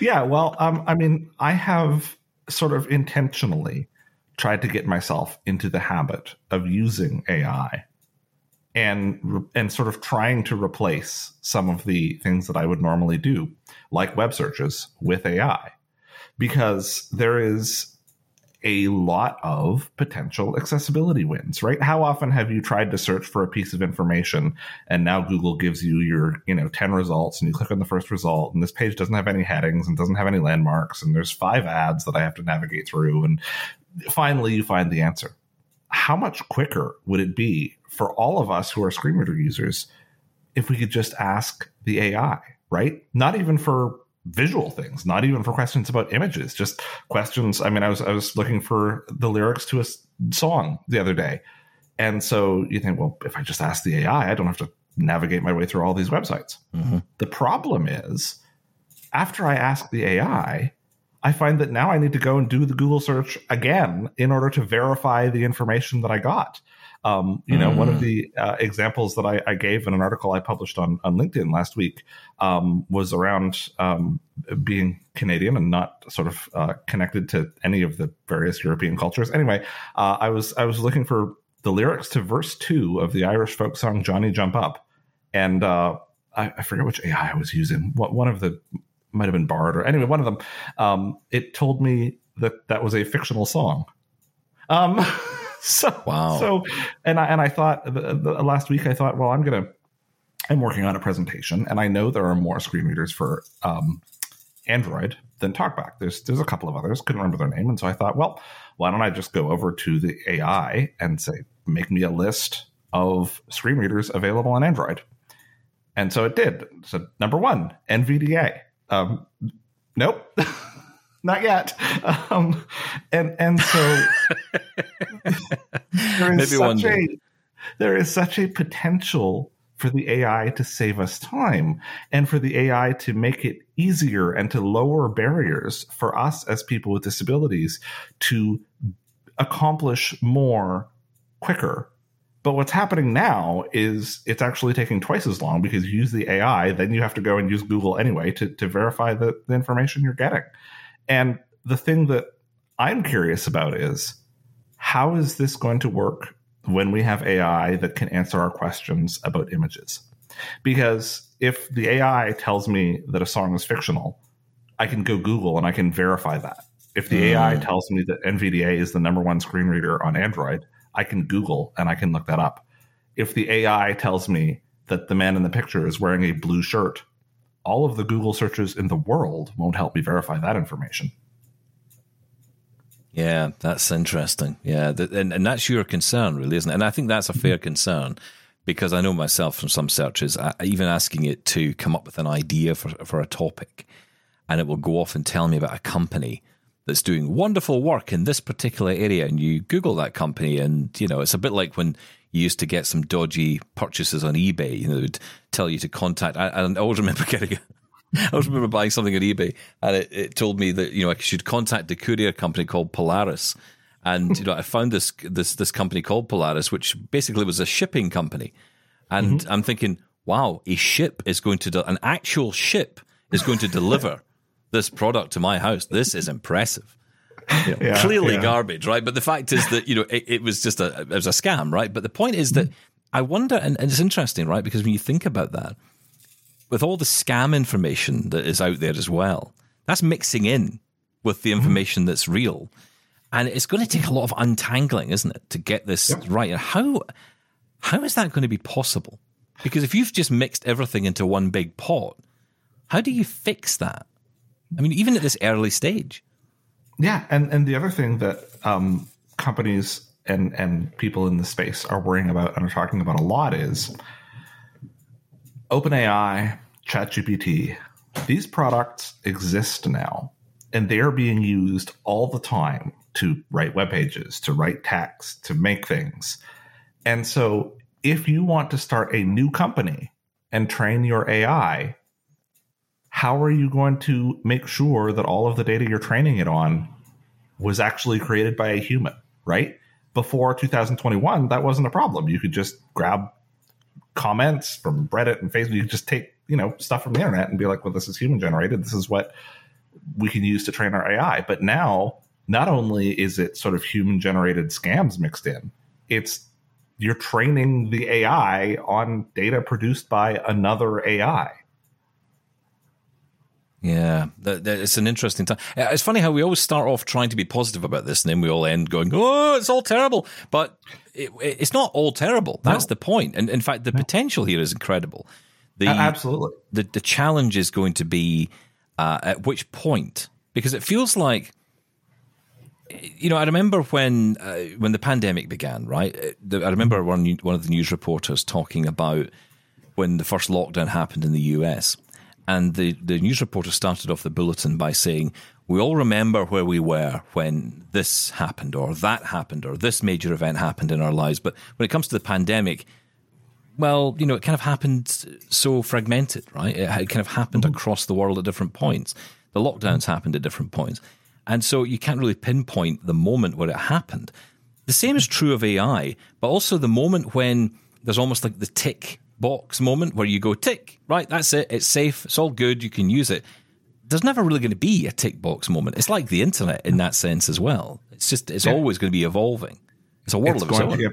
yeah, well, um, I mean, I have sort of intentionally tried to get myself into the habit of using AI and and sort of trying to replace some of the things that I would normally do, like web searches, with AI, because there is a lot of potential accessibility wins, right? How often have you tried to search for a piece of information and now Google gives you your, you know, 10 results and you click on the first result and this page doesn't have any headings and doesn't have any landmarks and there's five ads that I have to navigate through and finally you find the answer. How much quicker would it be for all of us who are screen reader users if we could just ask the AI, right? Not even for visual things, not even for questions about images, just questions. I mean, I was I was looking for the lyrics to a song the other day, and so you think, well, if I just ask the AI, I don't have to navigate my way through all these websites. Mm-hmm. The problem is, after I ask the AI, I find that now I need to go and do the Google search again in order to verify the information that I got. Um, you know, mm. one of mm. the uh, examples that I, I, gave in an article I published on, on LinkedIn last week um, was around um, being Canadian and not sort of uh, connected to any of the various European cultures. Anyway, uh, I was I was looking for the lyrics to verse two of the Irish folk song "Johnny Jump Up," and uh, I, I, forget which AI I was using. What one of the might have been Bard or anyway, one of them. Um, it told me that that was a fictional song. So wow. So and I and I thought the, the, last week I thought, well, I'm gonna I'm working on a presentation, and I know there are more screen readers for um, Android than TalkBack. There's there's a couple of others, couldn't remember their name, and so I thought, well, why don't I just go over to the AI and say, make me a list of screen readers available on Android, and so it did. So number one, NVDA. Um, nope. not yet. Um, and and so there is Maybe such a there is such a potential for the AI to save us time and for the AI to make it easier and to lower barriers for us as people with disabilities to accomplish more quicker. But what's happening now is it's actually taking twice as long because you use the AI, then you have to go and use Google anyway to, to verify the, the information you're getting. And the thing that I'm curious about is how is this going to work when we have AI that can answer our questions about images? Because if the AI tells me that a song is fictional, I can go Google and I can verify that. If the mm. AI tells me that NVDA is the number one screen reader on Android, I can Google and I can look that up. If the AI tells me that the man in the picture is wearing a blue shirt, all of the Google searches in the world won't help me verify that information. Yeah, that's interesting. Yeah, and, and that's your concern, really, isn't it? And I think that's a fair mm-hmm. concern because I know myself from some searches, even asking it to come up with an idea for, for a topic, and it will go off and tell me about a company that's doing wonderful work in this particular area. And you Google that company, and you know, it's a bit like when you used to get some dodgy purchases on eBay. You know, they would tell you to contact. I, I always remember getting. I always remember buying something on eBay, and it, it told me that you know I should contact a courier company called Polaris, and you know I found this this this company called Polaris, which basically was a shipping company, and mm-hmm. I'm thinking, wow, a ship is going to de- an actual ship is going to deliver this product to my house. This is impressive. You know, yeah, clearly yeah. garbage, right? But the fact is that you know it, it, was just a it was a scam, right? But the point is that I wonder, and, and it's interesting, right? Because when you think about that, with all the scam information that is out there as well, that's mixing in with the mm-hmm. information that's real, and it's going to take a lot of untangling, isn't it, to get this yep. right? And how how is that going to be possible? Because if you've just mixed everything into one big pot, how do you fix that? I mean, even at this early stage. Yeah, and and the other thing that um, companies and and people in the space are worrying about and are talking about a lot is OpenAI, ChatGPT. These products exist now, and they are being used all the time to write web pages, to write text, to make things. And so, if you want to start a new company and train your AI how are you going to make sure that all of the data you're training it on was actually created by a human, right? Before 2021, that wasn't a problem. You could just grab comments from Reddit and Facebook. You could just take, you know, stuff from the internet and be like, well, this is human generated. This is what we can use to train our AI. But now, not only is it sort of human generated scams mixed in, it's you're training the AI on data produced by another AI. Yeah, that, that, it's an interesting time. It's funny how we always start off trying to be positive about this, and then we all end going, "Oh, it's all terrible." But it, it's not all terrible. That's no. the point. And in fact, the no. potential here is incredible. The, Absolutely. The the challenge is going to be uh, at which point, because it feels like you know, I remember when uh, when the pandemic began, right? Uh, I remember one one of the news reporters talking about when the first lockdown happened in the US, and the the news reporter started off the bulletin by saying, "We all remember where we were when this happened, or that happened, or this major event happened in our lives." But when it comes to the pandemic, well, you know, it kind of happened so fragmented, right? It kind of happened mm-hmm. across the world at different points. The lockdowns happened at different points. And so you can't really pinpoint the moment where it happened. The same is true of AI, but also the moment when there's almost like the tick box moment where you go tick, right? That's it. It's safe. It's all good. You can use it. There's never really going to be a tick box moment. It's like the internet in that sense as well. It's just, it's yeah. always going to be evolving. It's a world it's of its own. Get,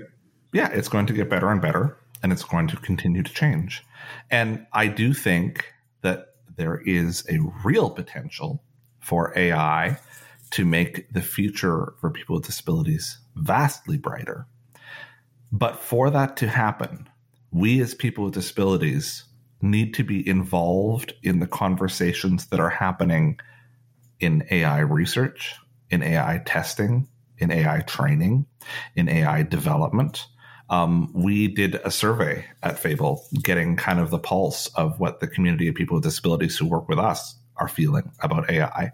yeah, it's going to get better and better, and it's going to continue to change. And I do think that there is a real potential for AI to make the future for people with disabilities vastly brighter. But for that to happen, we as people with disabilities need to be involved in the conversations that are happening in AI research, in AI testing, in AI training, in AI development. Um, we did a survey at Fable, getting kind of the pulse of what the community of people with disabilities who work with us are feeling about AI.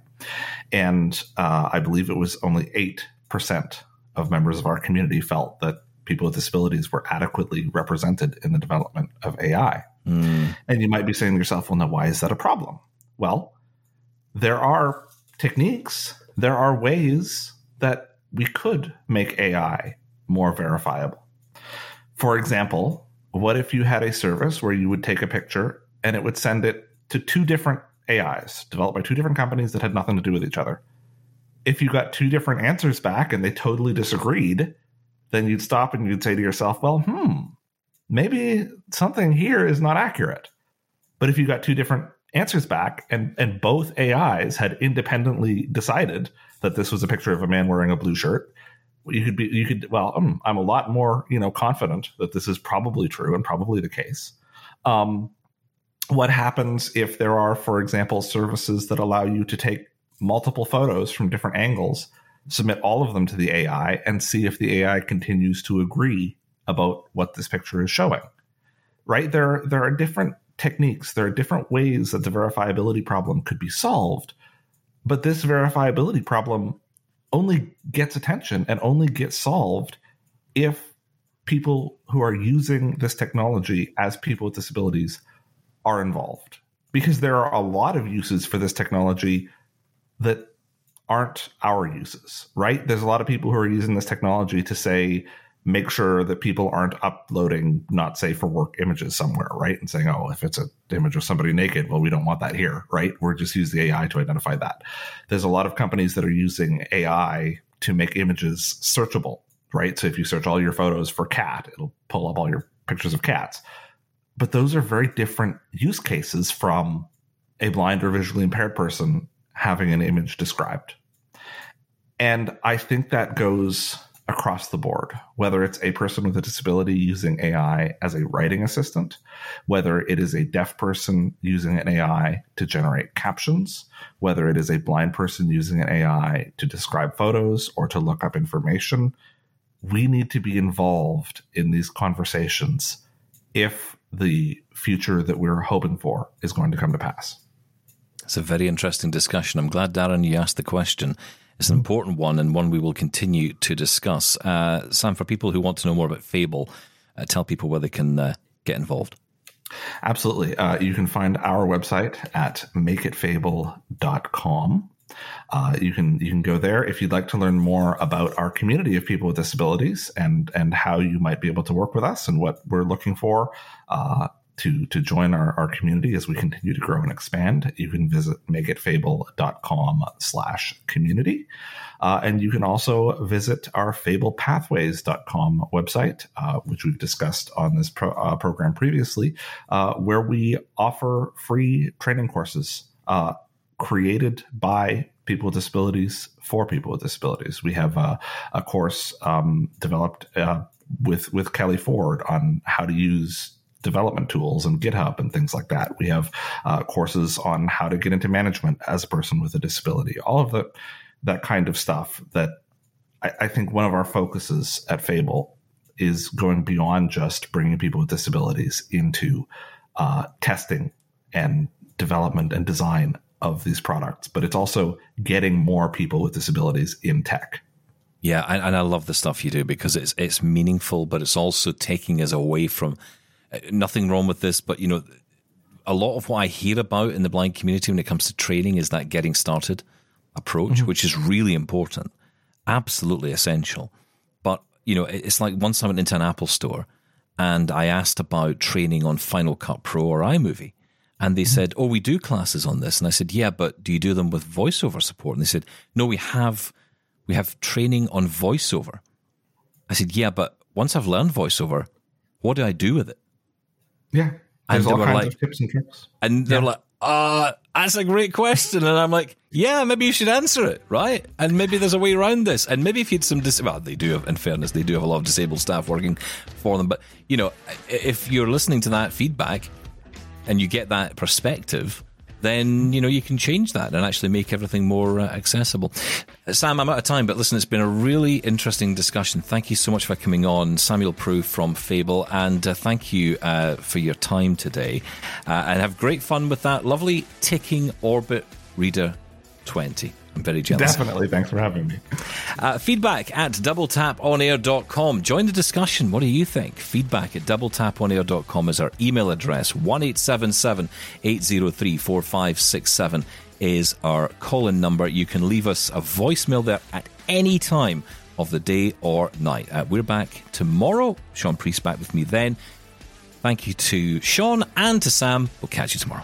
And uh, I believe it was only 8% of members of our community felt that people with disabilities were adequately represented in the development of AI. Mm. And you might be saying to yourself, well, now, why is that a problem? Well, there are techniques, there are ways that we could make AI more verifiable. For example, what if you had a service where you would take a picture and it would send it to two different AIs developed by two different companies that had nothing to do with each other. If you got two different answers back and they totally disagreed, then you'd stop and you'd say to yourself, well, hmm, maybe something here is not accurate. But if you got two different answers back and, and both AIs had independently decided that this was a picture of a man wearing a blue shirt, you could be you could well um, i'm a lot more you know confident that this is probably true and probably the case um, what happens if there are, for example, services that allow you to take multiple photos from different angles, submit all of them to the AI, and see if the AI continues to agree about what this picture is showing. Right? There, there are different techniques, there are different ways that the verifiability problem could be solved. But this verifiability problem only gets attention and only gets solved if people who are using this technology as people with disabilities are involved because there are a lot of uses for this technology that aren't our uses, right? There's a lot of people who are using this technology to say, make sure that people aren't uploading not safe for work images somewhere, right? And saying, oh, if it's an image of somebody naked, well, we don't want that here, right? We're just use the AI to identify that. There's a lot of companies that are using AI to make images searchable, right? So if you search all your photos for cat, it'll pull up all your pictures of cats but those are very different use cases from a blind or visually impaired person having an image described. And I think that goes across the board, whether it's a person with a disability using AI as a writing assistant, whether it is a deaf person using an AI to generate captions, whether it is a blind person using an AI to describe photos or to look up information. We need to be involved in these conversations if the future that we're hoping for is going to come to pass. It's a very interesting discussion. I'm glad, Darren, you asked the question. It's an important one and one we will continue to discuss. Uh, Sam, for people who want to know more about Fable, uh, tell people where they can uh, get involved. Absolutely. Uh, you can find our website at makeitfable.com. Uh, you can you can go there if you'd like to learn more about our community of people with disabilities and and how you might be able to work with us and what we're looking for uh, to to join our, our community as we continue to grow and expand, you can visit makeitfable.com slash community. Uh, and you can also visit our fablepathways.com website, uh, which we've discussed on this pro, uh, program previously, uh, where we offer free training courses uh, created by people with disabilities for people with disabilities. We have a course um, developed uh, with with Kelly Ford on how to use development tools and GitHub and things like that. We have uh, courses on how to get into management as a person with a disability. All of the that kind of stuff. That I, I think one of our focuses at Fable is going beyond just bringing people with disabilities into uh, testing and development and design of these products, but it's also getting more people with disabilities in tech. Yeah, and, I love the stuff you do because it's it's meaningful, but it's also taking us away from nothing wrong with this, but you know, a lot of what I hear about in the blind community when it comes to training is that getting started approach, mm-hmm. which is really important, absolutely essential. But you know, it's like once I went into an Apple store and I asked about training on Final Cut Pro or iMovie. And they mm-hmm. said, Oh, we do classes on this. And I said, Yeah, but do you do them with voiceover support? And they said, No, we have we have training on voiceover. I said, Yeah, but once I've learned voiceover, what do I do with it? Yeah. There's and all kinds like, of tips and tricks. And they're yeah. like, uh, that's a great question. And I'm like, yeah, maybe you should answer it, right? And maybe there's a way around this. And maybe if you had some, dis- well, they do have, in fairness, they do have a lot of disabled staff working for them. But, you know, if you're listening to that feedback and you get that perspective, then you know you can change that and actually make everything more uh, accessible. Sam, I'm out of time, but listen, it's been a really interesting discussion. Thank you so much for coming on, Samuel Proulx from Fable, and uh, thank you uh, for your time today. Uh, and have great fun with that lovely ticking orbit reader 20. I'm very jealous. Definitely. Thanks for having me. Uh, feedback at doubletaponair.com. Join the discussion. What do you think? Feedback at doubletaponair.com is our email address. 1877 803 4567 is our call in number. You can leave us a voicemail there at any time of the day or night. Uh, we're back tomorrow. Shaun Preece back with me then. Thank you to Shaun and to Sam. We'll catch you tomorrow.